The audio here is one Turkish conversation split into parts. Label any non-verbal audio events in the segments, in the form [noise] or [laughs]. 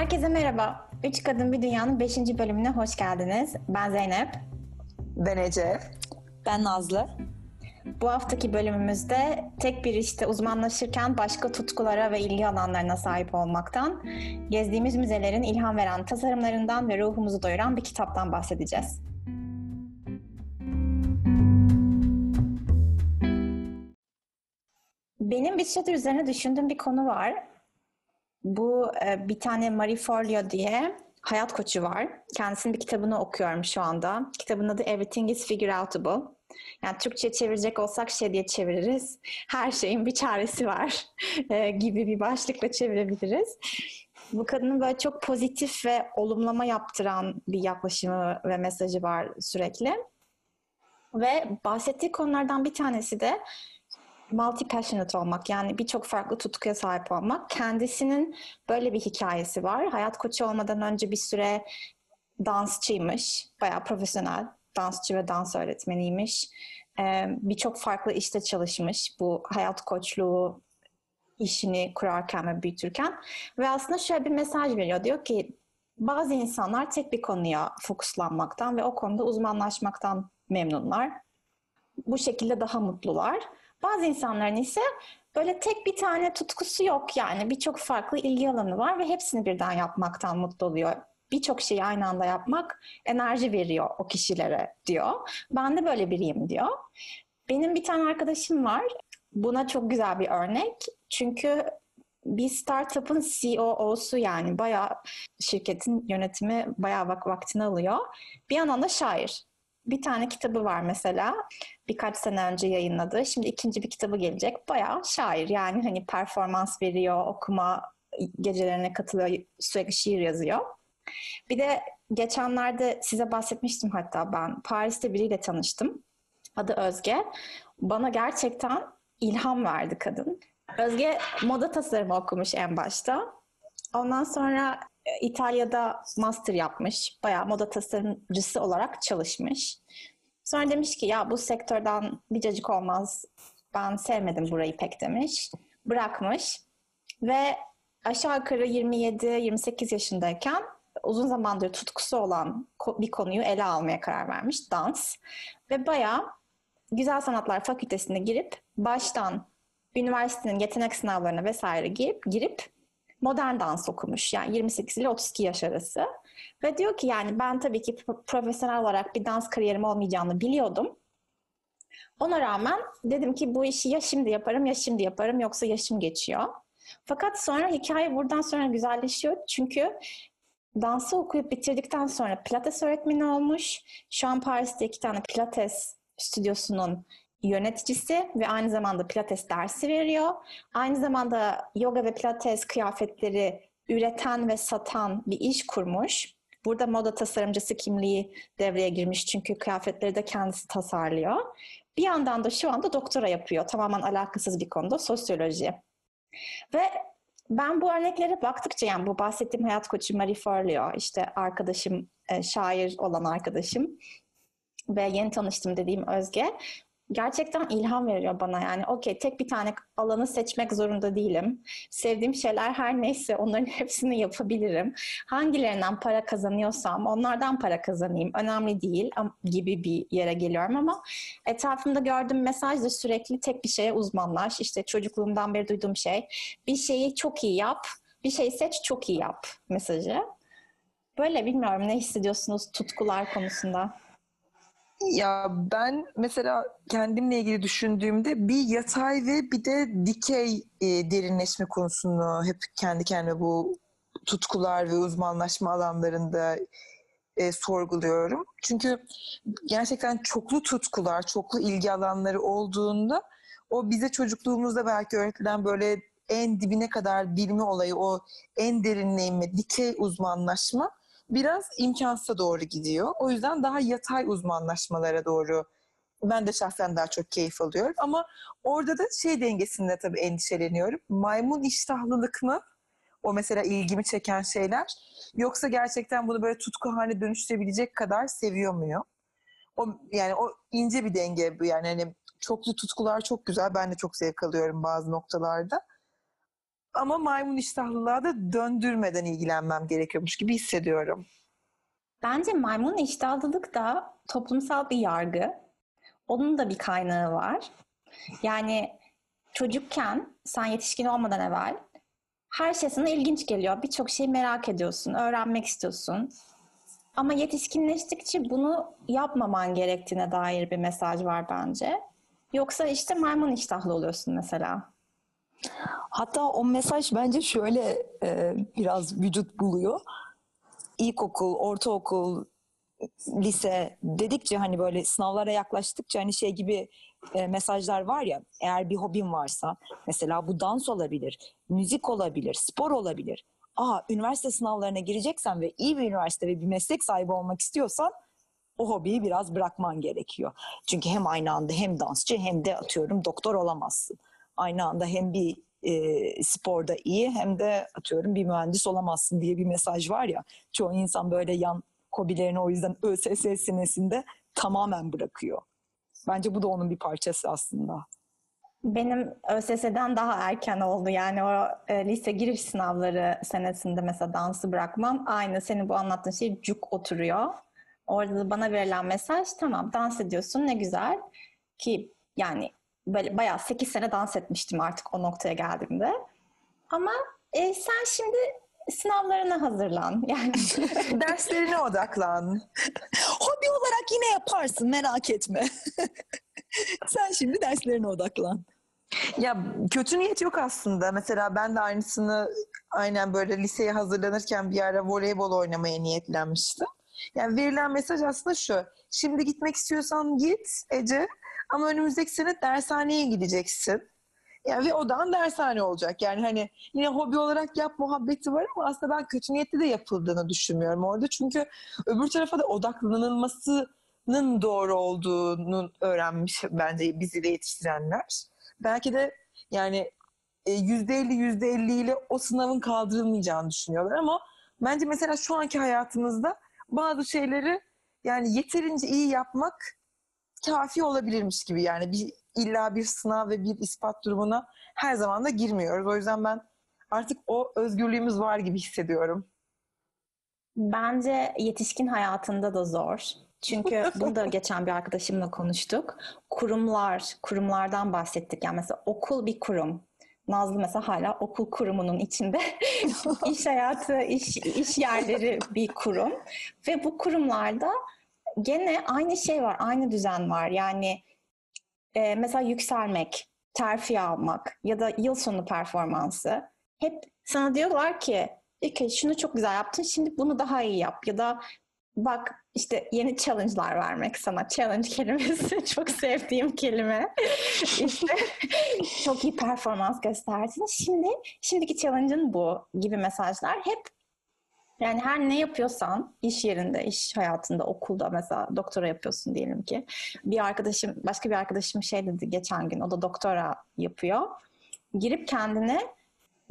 Herkese merhaba. Üç Kadın Bir Dünya'nın 5. bölümüne hoş geldiniz. Ben Zeynep. Ben Ece. Ben Nazlı. Bu haftaki bölümümüzde tek bir işte uzmanlaşırken başka tutkulara ve ilgi alanlarına sahip olmaktan, gezdiğimiz müzelerin ilham veren tasarımlarından ve ruhumuzu doyuran bir kitaptan bahsedeceğiz. Benim bir süredir üzerine düşündüğüm bir konu var. Bu e, bir tane Marie Forleo diye hayat koçu var. Kendisinin bir kitabını okuyorum şu anda. Kitabın adı Everything is Figure Outable. Yani Türkçe çevirecek olsak şey diye çeviririz. Her şeyin bir çaresi var e, gibi bir başlıkla çevirebiliriz. Bu kadının böyle çok pozitif ve olumlama yaptıran bir yaklaşımı ve mesajı var sürekli. Ve bahsettiği konulardan bir tanesi de multi passionate olmak yani birçok farklı tutkuya sahip olmak. Kendisinin böyle bir hikayesi var. Hayat koçu olmadan önce bir süre dansçıymış. Bayağı profesyonel dansçı ve dans öğretmeniymiş. Ee, birçok farklı işte çalışmış. Bu hayat koçluğu işini kurarken ve büyütürken. Ve aslında şöyle bir mesaj veriyor. Diyor ki bazı insanlar tek bir konuya fokuslanmaktan ve o konuda uzmanlaşmaktan memnunlar. Bu şekilde daha mutlular. Bazı insanların ise böyle tek bir tane tutkusu yok yani birçok farklı ilgi alanı var ve hepsini birden yapmaktan mutlu oluyor. Birçok şeyi aynı anda yapmak enerji veriyor o kişilere diyor. Ben de böyle biriyim diyor. Benim bir tane arkadaşım var. Buna çok güzel bir örnek. Çünkü bir startup'ın CEO'su yani bayağı şirketin yönetimi bayağı vak vaktini alıyor. Bir yandan da şair. Bir tane kitabı var mesela birkaç sene önce yayınladı. Şimdi ikinci bir kitabı gelecek. Bayağı şair yani hani performans veriyor, okuma gecelerine katılıyor, sürekli şiir yazıyor. Bir de geçenlerde size bahsetmiştim hatta ben Paris'te biriyle tanıştım. Adı Özge. Bana gerçekten ilham verdi kadın. Özge moda tasarımı okumuş en başta. Ondan sonra İtalya'da master yapmış. Bayağı moda tasarımcısı olarak çalışmış. Sonra demiş ki ya bu sektörden bir cacık olmaz. Ben sevmedim burayı pek demiş. Bırakmış ve aşağı yukarı 27-28 yaşındayken uzun zamandır tutkusu olan bir konuyu ele almaya karar vermiş. Dans. Ve bayağı Güzel Sanatlar Fakültesine girip baştan üniversitenin yetenek sınavlarına vesaire girip, girip modern dans okumuş. Yani 28 ile 32 yaş arası. Ve diyor ki yani ben tabii ki profesyonel olarak bir dans kariyerim olmayacağını biliyordum. Ona rağmen dedim ki bu işi ya şimdi yaparım ya şimdi yaparım yoksa yaşım geçiyor. Fakat sonra hikaye buradan sonra güzelleşiyor. Çünkü dansı okuyup bitirdikten sonra pilates öğretmeni olmuş. Şu an Paris'te iki tane pilates stüdyosunun yöneticisi ve aynı zamanda pilates dersi veriyor. Aynı zamanda yoga ve pilates kıyafetleri üreten ve satan bir iş kurmuş. Burada moda tasarımcısı kimliği devreye girmiş çünkü kıyafetleri de kendisi tasarlıyor. Bir yandan da şu anda doktora yapıyor. Tamamen alakasız bir konuda sosyoloji. Ve ben bu örneklere baktıkça yani bu bahsettiğim hayat koçu Marie Forleo, işte arkadaşım, e, şair olan arkadaşım ve yeni tanıştım dediğim Özge gerçekten ilham veriyor bana yani. Okey tek bir tane alanı seçmek zorunda değilim. Sevdiğim şeyler her neyse onların [laughs] hepsini yapabilirim. Hangilerinden para kazanıyorsam onlardan para kazanayım. Önemli değil gibi bir yere geliyorum ama etrafımda gördüğüm mesaj da sürekli tek bir şeye uzmanlaş. İşte çocukluğumdan beri duyduğum şey. Bir şeyi çok iyi yap. Bir şeyi seç çok iyi yap mesajı. Böyle bilmiyorum ne hissediyorsunuz tutkular konusunda? Ya ben mesela kendimle ilgili düşündüğümde bir yatay ve bir de dikey e, derinleşme konusunu hep kendi kendime bu tutkular ve uzmanlaşma alanlarında e, sorguluyorum. Çünkü gerçekten çoklu tutkular, çoklu ilgi alanları olduğunda o bize çocukluğumuzda belki öğretilen böyle en dibine kadar bilme olayı, o en derinleşme, dikey uzmanlaşma biraz imkansıza doğru gidiyor. O yüzden daha yatay uzmanlaşmalara doğru ben de şahsen daha çok keyif alıyorum. Ama orada da şey dengesinde tabii endişeleniyorum. Maymun iştahlılık mı? O mesela ilgimi çeken şeyler. Yoksa gerçekten bunu böyle tutku haline dönüştürebilecek kadar seviyor muyum? O, yani o ince bir denge bu yani hani çoklu tutkular çok güzel. Ben de çok zevk alıyorum bazı noktalarda. Ama maymun iştahlılığa da döndürmeden ilgilenmem gerekiyormuş gibi hissediyorum. Bence maymun iştahlılık da toplumsal bir yargı. Onun da bir kaynağı var. Yani çocukken sen yetişkin olmadan evvel her şey sana ilginç geliyor. Birçok şeyi merak ediyorsun, öğrenmek istiyorsun. Ama yetişkinleştikçe bunu yapmaman gerektiğine dair bir mesaj var bence. Yoksa işte maymun iştahlı oluyorsun mesela. Hatta o mesaj bence şöyle e, biraz vücut buluyor. İlkokul, ortaokul, lise dedikçe hani böyle sınavlara yaklaştıkça hani şey gibi e, mesajlar var ya eğer bir hobin varsa mesela bu dans olabilir, müzik olabilir, spor olabilir. Aa üniversite sınavlarına gireceksen ve iyi bir üniversite ve bir meslek sahibi olmak istiyorsan o hobiyi biraz bırakman gerekiyor. Çünkü hem aynı anda hem dansçı hem de atıyorum doktor olamazsın. Aynı anda hem bir e, sporda iyi hem de atıyorum bir mühendis olamazsın diye bir mesaj var ya. Çoğu insan böyle yan hobilerini o yüzden ÖSS senesinde tamamen bırakıyor. Bence bu da onun bir parçası aslında. Benim ÖSS'den daha erken oldu. Yani o e, lise giriş sınavları senesinde mesela dansı bırakmam. Aynı senin bu anlattığın şey cuk oturuyor. Orada da bana verilen mesaj tamam dans ediyorsun ne güzel. Ki yani bayağı 8 sene dans etmiştim artık o noktaya geldiğimde. Ama e, sen şimdi sınavlarına hazırlan. [laughs] Yani Derslerine odaklan. [laughs] Hobi olarak yine yaparsın merak etme. [laughs] Sen şimdi derslerine odaklan. Ya kötü niyet yok aslında. Mesela ben de aynısını aynen böyle liseye hazırlanırken bir ara voleybol oynamaya niyetlenmiştim. Yani verilen mesaj aslında şu. Şimdi gitmek istiyorsan git Ece ama önümüzdeki sene dershaneye gideceksin. Yani ve odan dershane olacak. Yani hani yine hobi olarak yap muhabbeti var ama aslında ben kötü niyetli de yapıldığını düşünmüyorum orada. Çünkü öbür tarafa da odaklanılmasının doğru olduğunu öğrenmiş bence bizi de yetiştirenler. Belki de yani e, yüzde elli yüzde elli ile o sınavın kaldırılmayacağını düşünüyorlar ama bence mesela şu anki hayatımızda bazı şeyleri yani yeterince iyi yapmak kafi olabilirmiş gibi yani bir illa bir sınav ve bir ispat durumuna her zaman da girmiyoruz. O yüzden ben artık o özgürlüğümüz var gibi hissediyorum. Bence yetişkin hayatında da zor. Çünkü [laughs] bunu da geçen bir arkadaşımla konuştuk. Kurumlar, kurumlardan bahsettik. Yani mesela okul bir kurum. Nazlı mesela hala okul kurumunun içinde. [laughs] iş hayatı, iş, iş yerleri bir kurum. Ve bu kurumlarda gene aynı şey var, aynı düzen var. Yani e, mesela yükselmek, terfi almak ya da yıl sonu performansı. Hep sana diyorlar ki, "Peki şunu çok güzel yaptın, şimdi bunu daha iyi yap." Ya da bak işte yeni challenge'lar vermek sana. Challenge [laughs] kelimesi çok sevdiğim kelime. [laughs] işte çok iyi performans gösterdin. Şimdi şimdiki challenge'ın bu gibi mesajlar hep yani her ne yapıyorsan iş yerinde, iş hayatında, okulda mesela doktora yapıyorsun diyelim ki. Bir arkadaşım, başka bir arkadaşım şey dedi geçen gün, o da doktora yapıyor. Girip kendine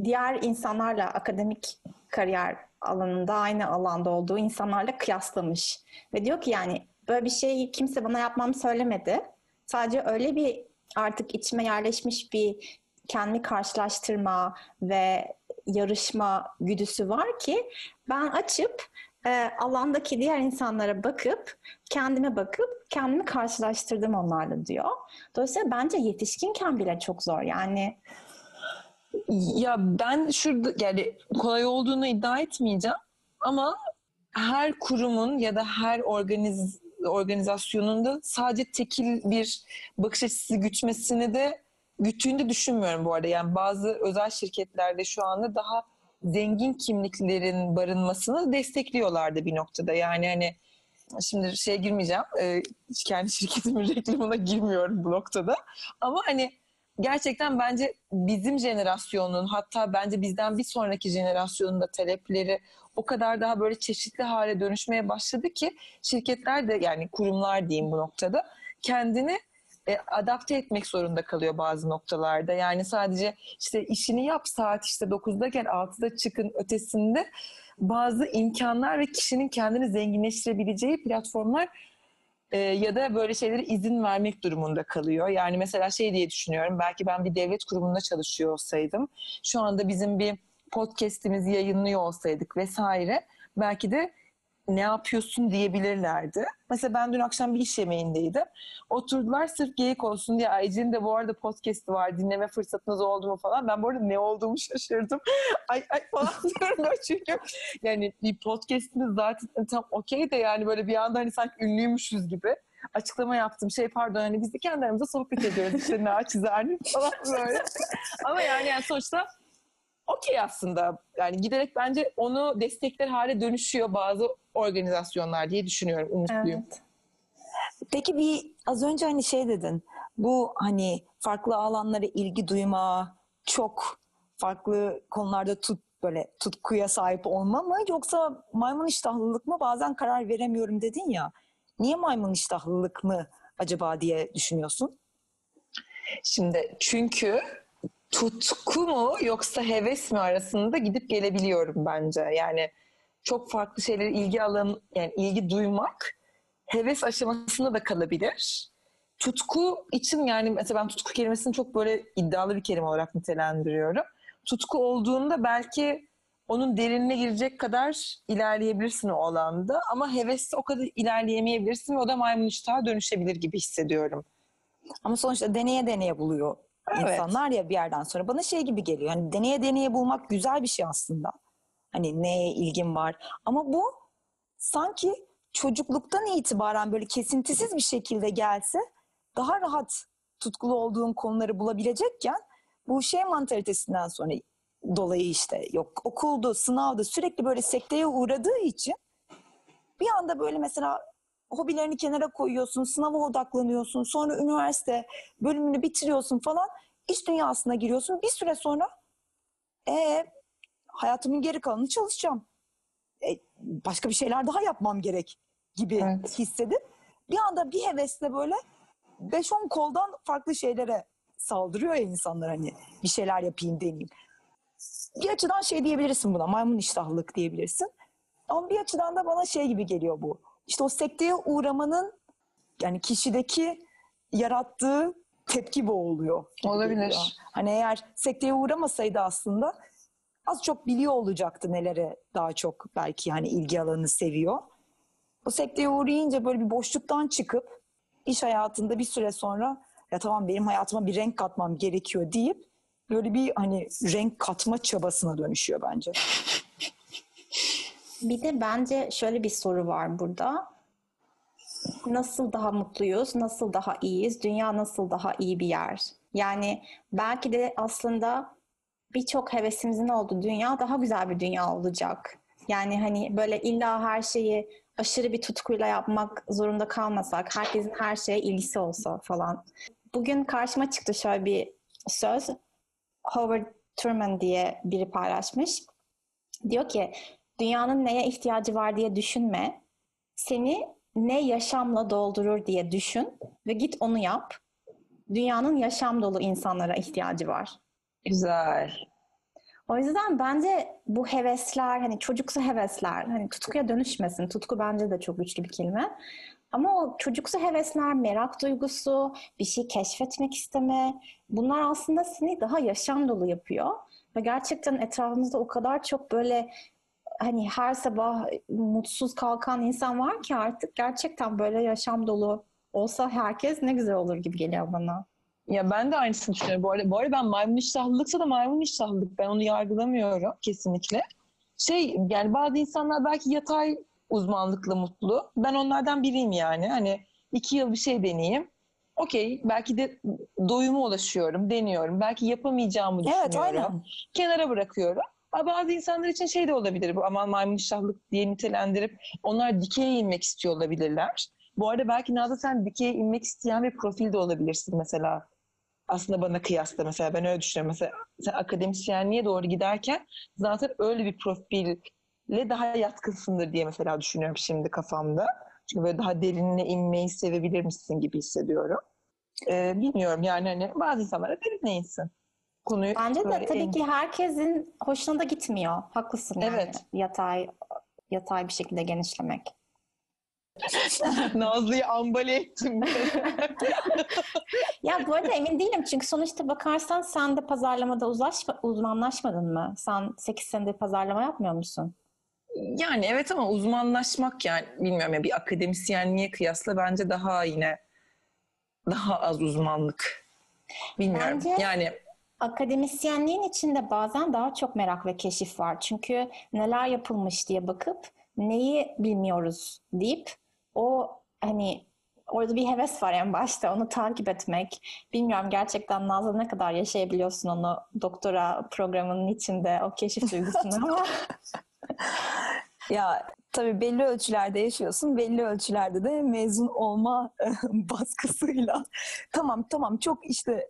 diğer insanlarla akademik kariyer alanında aynı alanda olduğu insanlarla kıyaslamış. Ve diyor ki yani böyle bir şeyi kimse bana yapmamı söylemedi. Sadece öyle bir artık içime yerleşmiş bir kendimi karşılaştırma ve yarışma güdüsü var ki ben açıp e, alandaki diğer insanlara bakıp kendime bakıp kendimi karşılaştırdım onlarla diyor. Dolayısıyla bence yetişkinken bile çok zor. Yani Ya ben şurada yani kolay olduğunu iddia etmeyeceğim ama her kurumun ya da her organiz, organizasyonunda sadece tekil bir bakış açısı gütmesini de güttüğünü düşünmüyorum bu arada. Yani bazı özel şirketlerde şu anda daha zengin kimliklerin barınmasını destekliyorlardı bir noktada. Yani hani şimdi şeye girmeyeceğim. e, kendi [laughs] şirketimin reklamına girmiyorum bu noktada. Ama hani gerçekten bence bizim jenerasyonun hatta bence bizden bir sonraki jenerasyonun da talepleri o kadar daha böyle çeşitli hale dönüşmeye başladı ki şirketler de yani kurumlar diyeyim bu noktada kendini e, adapte etmek zorunda kalıyor bazı noktalarda. Yani sadece işte işini yap saat işte 9'da gel 6'da çıkın ötesinde bazı imkanlar ve kişinin kendini zenginleştirebileceği platformlar e, ya da böyle şeylere izin vermek durumunda kalıyor. Yani mesela şey diye düşünüyorum. Belki ben bir devlet kurumunda çalışıyor olsaydım. Şu anda bizim bir podcast'imizi yayınlıyor olsaydık vesaire. Belki de ne yapıyorsun diyebilirlerdi. Mesela ben dün akşam bir iş yemeğindeydim. Oturdular sırf geyik olsun diye. Aycin de bu arada podcast'i var. Dinleme fırsatınız oldu mu falan. Ben bu arada ne olduğumu şaşırdım. [laughs] ay ay falan [laughs] diyorum böyle çünkü. Yani bir podcast'imiz zaten tam okey de yani böyle bir anda hani sanki ünlüymüşüz gibi açıklama yaptım. Şey pardon hani biz de kendi aramızda sohbet ediyoruz işte ne çizerli falan böyle. [laughs] Ama yani, yani sonuçta okey aslında. Yani giderek bence onu destekler hale dönüşüyor bazı organizasyonlar diye düşünüyorum. Umutluyum. Evet. Peki bir az önce hani şey dedin. Bu hani farklı alanlara ilgi duyma, çok farklı konularda tut böyle tutkuya sahip olma mı yoksa maymun iştahlılık mı? Bazen karar veremiyorum dedin ya. Niye maymun iştahlılık mı acaba diye düşünüyorsun? Şimdi çünkü tutku mu yoksa heves mi arasında gidip gelebiliyorum bence. Yani çok farklı şeylere ilgi alan yani ilgi duymak heves aşamasında da kalabilir. Tutku için yani mesela ben tutku kelimesini çok böyle iddialı bir kelime olarak nitelendiriyorum. Tutku olduğunda belki onun derinine girecek kadar ilerleyebilirsin o alanda ama hevesle o kadar ilerleyemeyebilirsin ve o da maymun iştahı dönüşebilir gibi hissediyorum. Ama sonuçta deneye deneye buluyor Evet. insanlar ya bir yerden sonra. Bana şey gibi geliyor. Hani deneye deneye bulmak güzel bir şey aslında. Hani neye ilgin var. Ama bu sanki çocukluktan itibaren böyle kesintisiz bir şekilde gelse daha rahat tutkulu olduğun konuları bulabilecekken bu şey mantalitesinden sonra dolayı işte yok okuldu, sınavdı sürekli böyle sekteye uğradığı için bir anda böyle mesela hobilerini kenara koyuyorsun, sınava odaklanıyorsun, sonra üniversite bölümünü bitiriyorsun falan, iş dünyasına giriyorsun. Bir süre sonra e hayatımın geri kalanını çalışacağım. E, başka bir şeyler daha yapmam gerek gibi Evet. hissedip bir anda bir hevesle böyle 5-10 koldan farklı şeylere saldırıyor ya insanlar hani bir şeyler yapayım deneyeyim. Bir açıdan şey diyebilirsin buna maymun iştahlılık diyebilirsin. Ama bir açıdan da bana şey gibi geliyor bu. İşte o sekteye uğramanın yani kişideki yarattığı tepki bu oluyor. Olabilir. geliyor. Hani eğer sekteye uğramasaydı aslında az çok biliyor olacaktı nelere daha çok belki hani ilgi alanını seviyor. O sekteye uğrayınca böyle bir boşluktan çıkıp iş hayatında bir süre sonra ya tamam benim hayatıma bir renk katmam gerekiyor deyip böyle bir hani renk katma çabasına dönüşüyor bence. [laughs] Bir de bence şöyle bir soru var burada. Nasıl daha mutluyuz? Nasıl daha iyiyiz? Dünya nasıl daha iyi bir yer? Yani belki de aslında birçok hevesimizin olduğu dünya daha güzel bir dünya olacak. Yani hani böyle illa her şeyi aşırı bir tutkuyla yapmak zorunda kalmasak, herkesin her şeye ilgisi olsa falan. Bugün karşıma çıktı şöyle bir söz. Howard Thurman diye biri paylaşmış. Diyor ki dünyanın neye ihtiyacı var diye düşünme. Seni ne yaşamla doldurur diye düşün ve git onu yap. Dünyanın yaşam dolu insanlara ihtiyacı var. Güzel. O yüzden bence bu hevesler, hani çocuksu hevesler, hani tutkuya dönüşmesin. Tutku bence de çok güçlü bir kelime. Ama o çocuksu hevesler, merak duygusu, bir şey keşfetmek isteme, bunlar aslında seni daha yaşam dolu yapıyor. Ve gerçekten etrafımızda o kadar çok böyle hani her sabah mutsuz kalkan insan var ki artık gerçekten böyle yaşam dolu olsa herkes ne güzel olur gibi geliyor bana. Ya ben de aynısını düşünüyorum. Bu arada, bu arada ben maymun iştahlılıksa da maymun iştahlılık. Ben onu yargılamıyorum kesinlikle. Şey yani bazı insanlar belki yatay uzmanlıkla mutlu. Ben onlardan biriyim yani. Hani iki yıl bir şey deneyeyim. Okey belki de doyuma ulaşıyorum, deniyorum. Belki yapamayacağımı düşünüyorum. Evet aynen. kenara bırakıyorum. Bazı insanlar için şey de olabilir bu aman maymun iştahlık diye nitelendirip onlar dikeye inmek istiyor olabilirler. Bu arada belki Nazlı sen dikeye inmek isteyen bir profil de olabilirsin mesela. Aslında bana kıyasla mesela ben öyle düşünüyorum. Mesela sen akademisyenliğe doğru giderken zaten öyle bir profille daha yatkınsındır diye mesela düşünüyorum şimdi kafamda. Çünkü böyle daha derinine inmeyi sevebilir misin gibi hissediyorum. Ee, bilmiyorum yani hani bazı insanlara derine insin. Konuyu Bence de tabii en- ki herkesin hoşuna da gitmiyor. Haklısın yani. Evet. Yatay yatay bir şekilde genişlemek. [laughs] Nazlı'yı ambale ettim. [laughs] Ya bu arada emin değilim çünkü sonuçta bakarsan sen de pazarlamada uzlaşma, uzmanlaşmadın mı? Sen 8 senedir pazarlama yapmıyor musun? Yani evet ama uzmanlaşmak yani bilmiyorum ya bir akademisyenliğe kıyasla bence daha yine daha az uzmanlık. Bilmiyorum. Bence- Yani Akademisyenliğin içinde bazen daha çok merak ve keşif var. Çünkü neler yapılmış diye bakıp neyi bilmiyoruz deyip o hani orada bir heves var en başta onu takip etmek. Bilmiyorum gerçekten Nazlı ne kadar yaşayabiliyorsun onu doktora programının içinde o keşif [laughs] duygusunu ama Ya tabii belli ölçülerde yaşıyorsun, belli ölçülerde de mezun olma [laughs] baskısıyla. Tamam tamam çok işte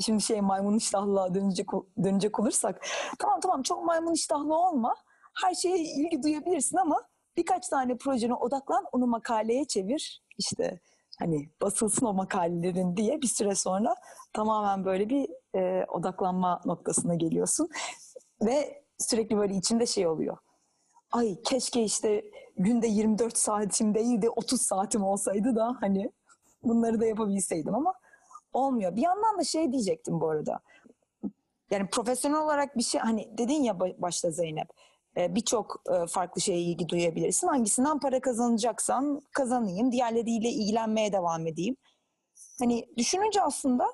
şimdi şey maymun iştahlılığa dönecek, dönecek olursak. Tamam tamam çok maymun iştahlı olma. Her şeye ilgi duyabilirsin ama birkaç tane projene odaklan, onu makaleye çevir. İşte hani basılsın o makalelerin diye bir süre sonra tamamen böyle bir e, odaklanma noktasına geliyorsun. Ve sürekli böyle içinde şey oluyor ay keşke işte günde 24 saatim değil de 30 saatim olsaydı da hani bunları da yapabilseydim ama olmuyor. Bir yandan da şey diyecektim bu arada. Yani profesyonel olarak bir şey hani dedin ya ba- başta Zeynep e, birçok e, farklı şeye ilgi duyabilirsin. Hangisinden para kazanacaksan kazanayım, diğerleriyle ilgilenmeye devam edeyim. Hani düşününce aslında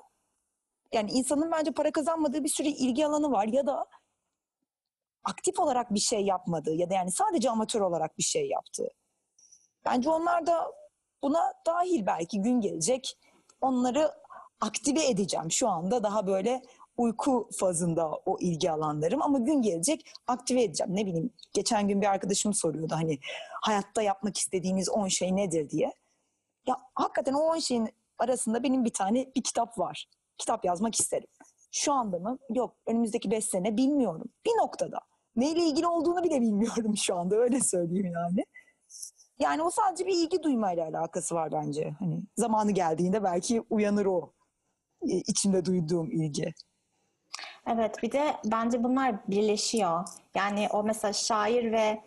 yani insanın bence para kazanmadığı bir sürü ilgi alanı var ya da aktif olarak bir şey yapmadığı ya da yani sadece amatör olarak bir şey yaptığı. Bence onlar da buna dahil belki gün gelecek. Onları aktive edeceğim. Şu anda daha böyle uyku fazında o ilgi alanlarım ama gün gelecek aktive edeceğim. Ne bileyim geçen gün bir arkadaşım soruyordu hani hayatta yapmak istediğiniz 10 şey nedir diye. Ya hakikaten o 10 şeyin arasında benim bir tane bir kitap var. Kitap yazmak isterim. Şu anda mı? Yok. Önümüzdeki 5 sene bilmiyorum. Bir noktada. Neyle ilgili olduğunu bile bilmiyorum şu anda öyle söyleyeyim yani. Yani o sadece bir ilgi duymayla alakası var bence. Hani zamanı geldiğinde belki uyanır o e, içimde duyduğum ilgi. Evet, bir de bence bunlar birleşiyor. Yani o mesela şair ve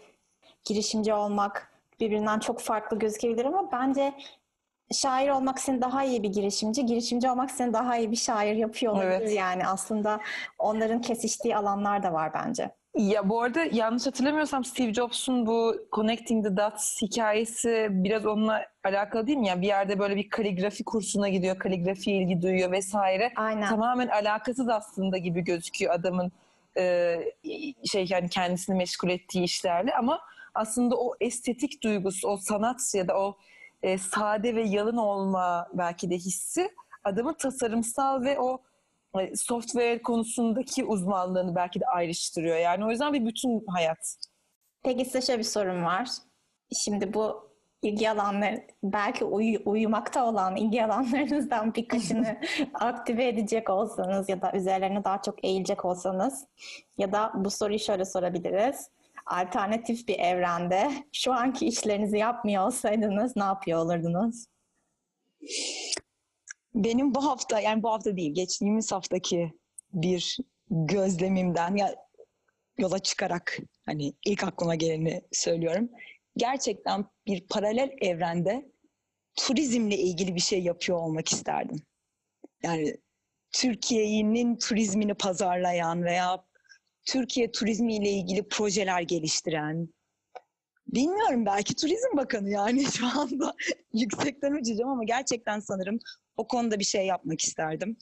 girişimci olmak birbirinden çok farklı gözükebilir ama bence şair olmak seni daha iyi bir girişimci, girişimci olmak seni daha iyi bir şair yapıyor olabilir Evet. yani. Aslında onların kesiştiği alanlar da var bence. Ya bu arada yanlış hatırlamıyorsam Steve Jobs'un bu Connecting the Dots hikayesi biraz onunla alakalı değil mi? Yani bir yerde böyle bir kaligrafi kursuna gidiyor, kaligrafiye ilgi duyuyor vesaire. Aynen. Tamamen alakasız aslında gibi gözüküyor adamın e, şey yani kendisini meşgul ettiği işlerle ama aslında o estetik duygusu, o sanat ya da o e, sade ve yalın olma belki de hissi adamın tasarımsal ve o software konusundaki uzmanlığını belki de ayrıştırıyor. Yani o yüzden bir bütün hayat. Peki size şöyle bir sorum var. Şimdi bu ilgi alanları, belki uyu- uyumakta olan ilgi alanlarınızdan birkaçını [laughs] aktive edecek olsanız ya da üzerlerine daha çok eğilecek olsanız ya da bu soruyu şöyle sorabiliriz. Alternatif bir evrende şu anki işlerinizi yapmıyor olsaydınız ne yapıyor olurdunuz? Benim bu hafta yani bu hafta değil geçtiğimiz haftaki bir gözlemimden ya yola çıkarak hani ilk aklıma geleni söylüyorum. Gerçekten bir paralel evrende turizmle ilgili bir şey yapıyor olmak isterdim. Yani Türkiye'nin turizmini pazarlayan veya Türkiye turizmiyle ilgili projeler geliştiren bilmiyorum belki Turizm Bakanı yani [laughs] şu anda yüksekten uçacağım ama gerçekten sanırım o konuda bir şey yapmak isterdim.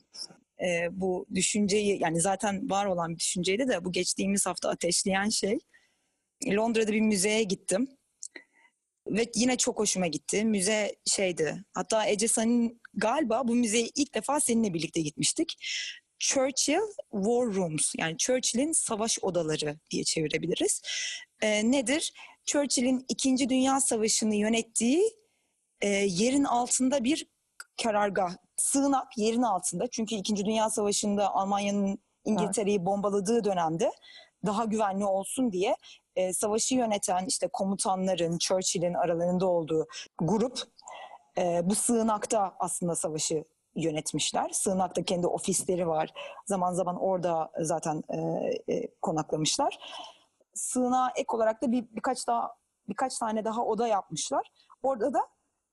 Ee, bu düşünceyi yani zaten var olan bir düşünceydi de bu geçtiğimiz hafta ateşleyen şey. Londra'da bir müzeye gittim. Ve yine çok hoşuma gitti. Müze şeydi. Hatta Ece San'ın galiba bu müzeye ilk defa seninle birlikte gitmiştik. Churchill War Rooms yani Churchill'in savaş odaları diye çevirebiliriz. Ee, nedir? Churchill'in İkinci Dünya Savaşı'nı yönettiği e, yerin altında bir karargah, sığınak yerin altında. Çünkü İkinci Dünya Savaşı'nda Almanya'nın İngiltere'yi bombaladığı dönemde daha güvenli olsun diye e, savaşı yöneten işte komutanların, Churchill'in aralarında olduğu grup e, bu sığınakta aslında savaşı yönetmişler. Sığınakta kendi ofisleri var. Zaman zaman orada zaten e, e, konaklamışlar. Sığınağa ek olarak da bir birkaç daha birkaç tane daha oda yapmışlar. Orada da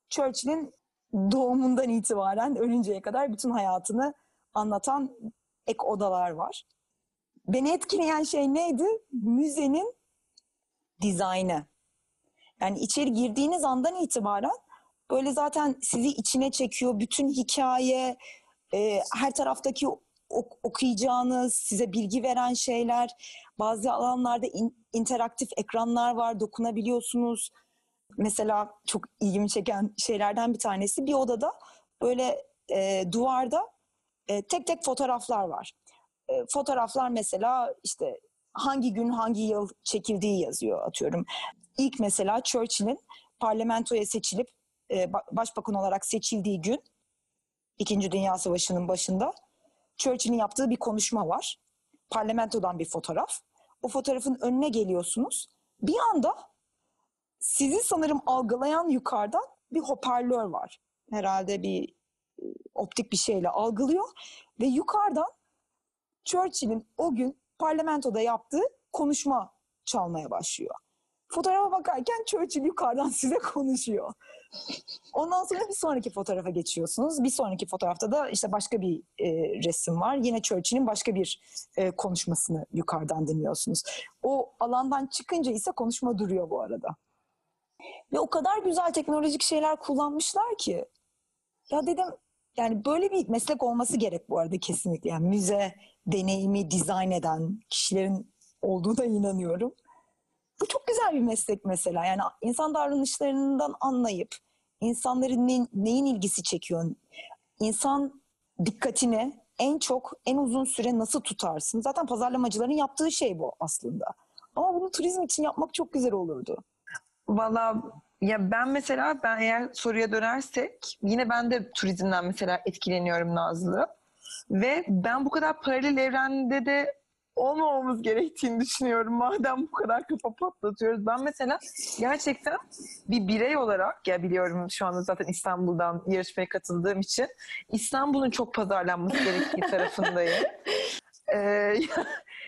Churchill'in doğumundan itibaren ölünceye kadar bütün hayatını anlatan ek odalar var. Beni etkileyen şey neydi? Müzenin dizaynı. Yani içeri girdiğiniz andan itibaren böyle zaten sizi içine çekiyor. Bütün hikaye, e, her taraftaki okuyacağınız, size bilgi veren şeyler. Bazı alanlarda in- interaktif ekranlar var, dokunabiliyorsunuz. Mesela çok ilgimi çeken şeylerden bir tanesi bir odada böyle e, duvarda e, tek tek fotoğraflar var. E, fotoğraflar mesela işte hangi gün hangi yıl çekildiği yazıyor atıyorum. İlk mesela Churchill'in parlamentoya seçilip e, ba- başbakan olarak seçildiği gün İkinci Dünya Savaşı'nın başında Churchill'in yaptığı bir konuşma var. Parlamentodan bir fotoğraf. O fotoğrafın önüne geliyorsunuz. Bir anda sizi sanırım algılayan yukarıdan bir hoparlör var. Herhalde bir e, optik bir şeyle algılıyor ve yukarıdan Churchill'in o gün parlamentoda yaptığı konuşma çalmaya başlıyor. Fotoğrafa bakarken Churchill yukarıdan size konuşuyor. Ondan sonra bir sonraki fotoğrafa geçiyorsunuz. Bir sonraki fotoğrafta da işte başka bir e, resim var. Yine Churchill'in başka bir e, konuşmasını yukarıdan dinliyorsunuz. O alandan çıkınca ise konuşma duruyor bu arada. Ve o kadar güzel teknolojik şeyler kullanmışlar ki. Ya dedim yani böyle bir meslek olması gerek bu arada kesinlikle. Yani müze deneyimi dizayn eden kişilerin olduğuna inanıyorum. Bu çok güzel bir meslek mesela. Yani insan davranışlarından anlayıp insanların ne- neyin ilgisi çekiyor, insan dikkatini en çok en uzun süre nasıl tutarsın? Zaten pazarlamacıların yaptığı şey bu aslında. Ama bunu turizm için yapmak çok güzel olurdu. Valla ya ben mesela ben eğer soruya dönersek yine ben de turizmden mesela etkileniyorum Nazlı. Ve ben bu kadar paralel evrende de olmamamız gerektiğini düşünüyorum. Madem bu kadar kafa patlatıyoruz. Ben mesela gerçekten bir birey olarak ya biliyorum şu anda zaten İstanbul'dan yarışmaya katıldığım için İstanbul'un çok pazarlanması gerektiği [laughs] tarafındayım. Ee, ya,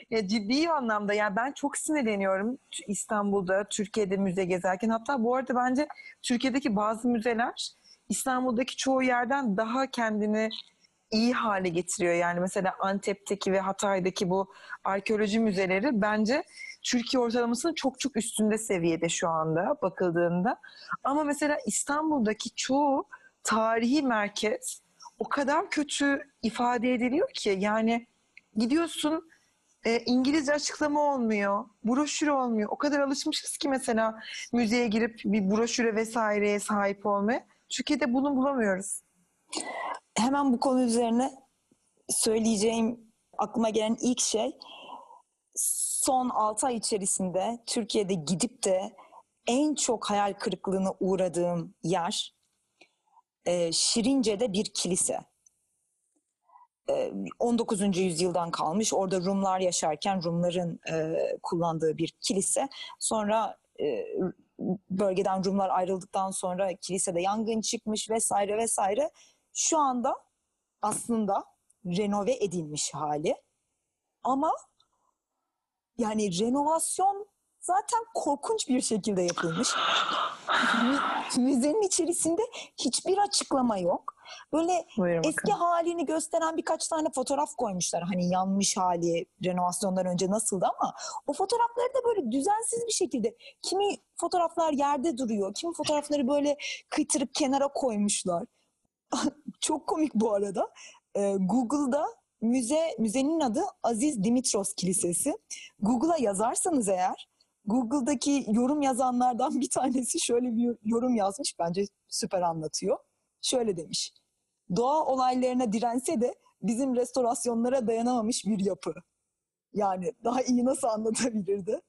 ya ciddi anlamda yani ben çok sinirleniyorum İstanbul'da, Türkiye'de müze gezerken. Hatta bu arada bence Türkiye'deki bazı müzeler İstanbul'daki çoğu yerden daha kendini iyi hale getiriyor. Yani mesela Antep'teki ve Hatay'daki bu arkeoloji müzeleri bence Türkiye ortalamasının çok çok üstünde seviyede şu anda bakıldığında. Ama mesela İstanbul'daki çoğu tarihi merkez o kadar kötü ifade ediliyor ki yani gidiyorsun e, İngilizce açıklama olmuyor, broşür olmuyor. O kadar alışmışız ki mesela müzeye girip bir broşüre vesaireye sahip olmaya. Türkiye'de bunu bulamıyoruz. Hemen bu konu üzerine söyleyeceğim aklıma gelen ilk şey son 6 ay içerisinde Türkiye'de gidip de en çok hayal kırıklığına uğradığım yer e, Şirince'de bir kilise. E, 19. yüzyıldan kalmış. Orada Rumlar yaşarken Rumların e, kullandığı bir kilise. Sonra e, bölgeden Rumlar ayrıldıktan sonra kilisede yangın çıkmış vesaire vesaire. Şu anda aslında renove edilmiş hali. Ama yani renovasyon zaten korkunç bir şekilde yapılmış. Mü- Müzenin içerisinde hiçbir açıklama yok. Böyle Buyurun eski bakalım. halini gösteren birkaç tane fotoğraf koymuşlar. Hani yanmış hali renovasyondan önce nasıldı ama o fotoğrafları da böyle düzensiz bir şekilde kimi fotoğraflar yerde duruyor, kimi fotoğrafları böyle kıytırıp kenara koymuşlar. [laughs] Çok komik bu arada. Ee, Google'da müze müzenin adı Aziz Dimitros Kilisesi. Google'a yazarsanız eğer Google'daki yorum yazanlardan bir tanesi şöyle bir yorum yazmış. Bence süper anlatıyor. Şöyle demiş. Doğa olaylarına dirense de bizim restorasyonlara dayanamamış bir yapı. Yani daha iyi nasıl anlatabilirdi?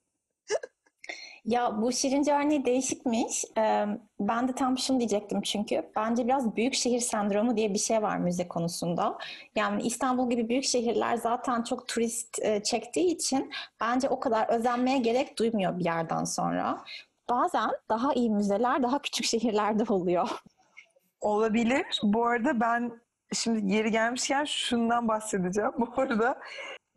Ya bu Şirince örneği değişikmiş. Ee, ben de tam şunu diyecektim çünkü. Bence biraz büyük şehir sendromu diye bir şey var müze konusunda. Yani İstanbul gibi büyük şehirler zaten çok turist e, çektiği için bence o kadar özenmeye gerek duymuyor bir yerden sonra. Bazen daha iyi müzeler daha küçük şehirlerde oluyor. Olabilir. Bu arada ben şimdi yeri gelmişken şundan bahsedeceğim. Bu arada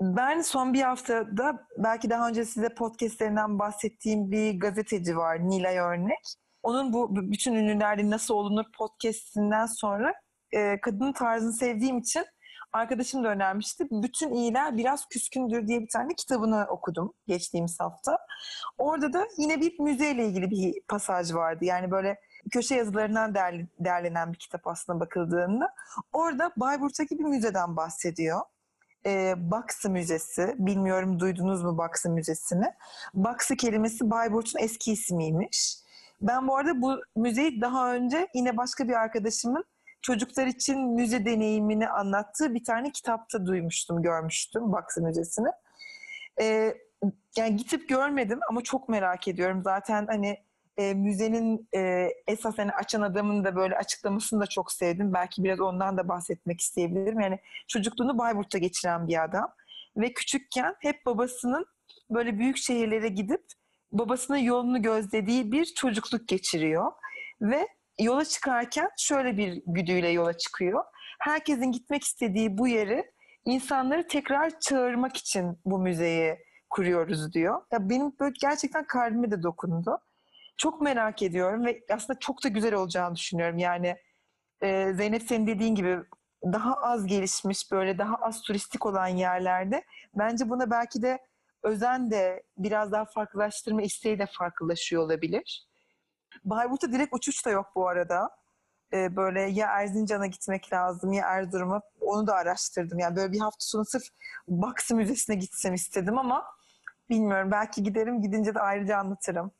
ben son bir haftada belki daha önce size podcastlerinden bahsettiğim bir gazeteci var Nilay Örnek. onun bu bütün ünlülerde nasıl olunur podcastinden sonra e, kadının tarzını sevdiğim için arkadaşım da önermişti. Bütün iyiler biraz küskündür diye bir tane kitabını okudum geçtiğimiz hafta. Orada da yine bir müzeyle ilgili bir pasaj vardı. Yani böyle köşe yazılarından derli- derlenen bir kitap aslında bakıldığında. Orada Bayburt'taki bir müzeden bahsediyor. Ee, Baksı Müzesi. Bilmiyorum duydunuz mu Baksı Müzesi'ni? Baksı kelimesi Bayburt'un eski ismiymiş. Ben bu arada bu müzeyi daha önce yine başka bir arkadaşımın çocuklar için müze deneyimini anlattığı bir tane kitapta duymuştum, görmüştüm Baksı Müzesi'ni. Ee, yani gidip görmedim ama çok merak ediyorum. Zaten hani e, müzenin e, esas hani açan adamın da böyle açıklamasını da çok sevdim. Belki biraz ondan da bahsetmek isteyebilirim. Yani çocukluğunu Bayburt'ta geçiren bir adam. Ve küçükken hep babasının böyle büyük şehirlere gidip babasının yolunu gözlediği bir çocukluk geçiriyor. Ve yola çıkarken şöyle bir güdüyle yola çıkıyor. Herkesin gitmek istediği bu yeri insanları tekrar çağırmak için bu müzeyi kuruyoruz diyor. Ya benim böyle gerçekten kalbime de dokundu. Çok merak ediyorum ve aslında çok da güzel olacağını düşünüyorum. Yani e, Zeynep senin dediğin gibi daha az gelişmiş, böyle daha az turistik olan yerlerde bence buna belki de özen de biraz daha farklılaştırma isteği de farklılaşıyor olabilir. Bayburt'ta direkt uçuş da yok bu arada. Ee, böyle ya Erzincan'a gitmek lazım ya Erzurum'a. Onu da araştırdım. Yani böyle bir hafta sonu sırf Baksı Müzesi'ne gitsem istedim ama bilmiyorum. Belki giderim. Gidince de ayrıca anlatırım.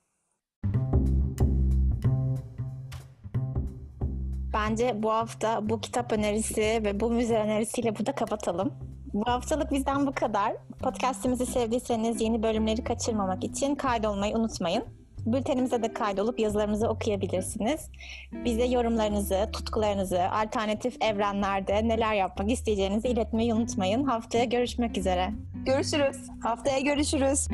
Bence bu hafta bu kitap önerisi ve bu müze önerisiyle burada kapatalım. Bu haftalık bizden bu kadar. Podcast'imizi sevdiyseniz yeni bölümleri kaçırmamak için kaydolmayı unutmayın. Bültenimize de kaydolup yazılarımızı okuyabilirsiniz. Bize yorumlarınızı, tutkularınızı, alternatif evrenlerde neler yapmak isteyeceğinizi iletmeyi unutmayın. Haftaya görüşmek üzere. Görüşürüz. Haftaya görüşürüz.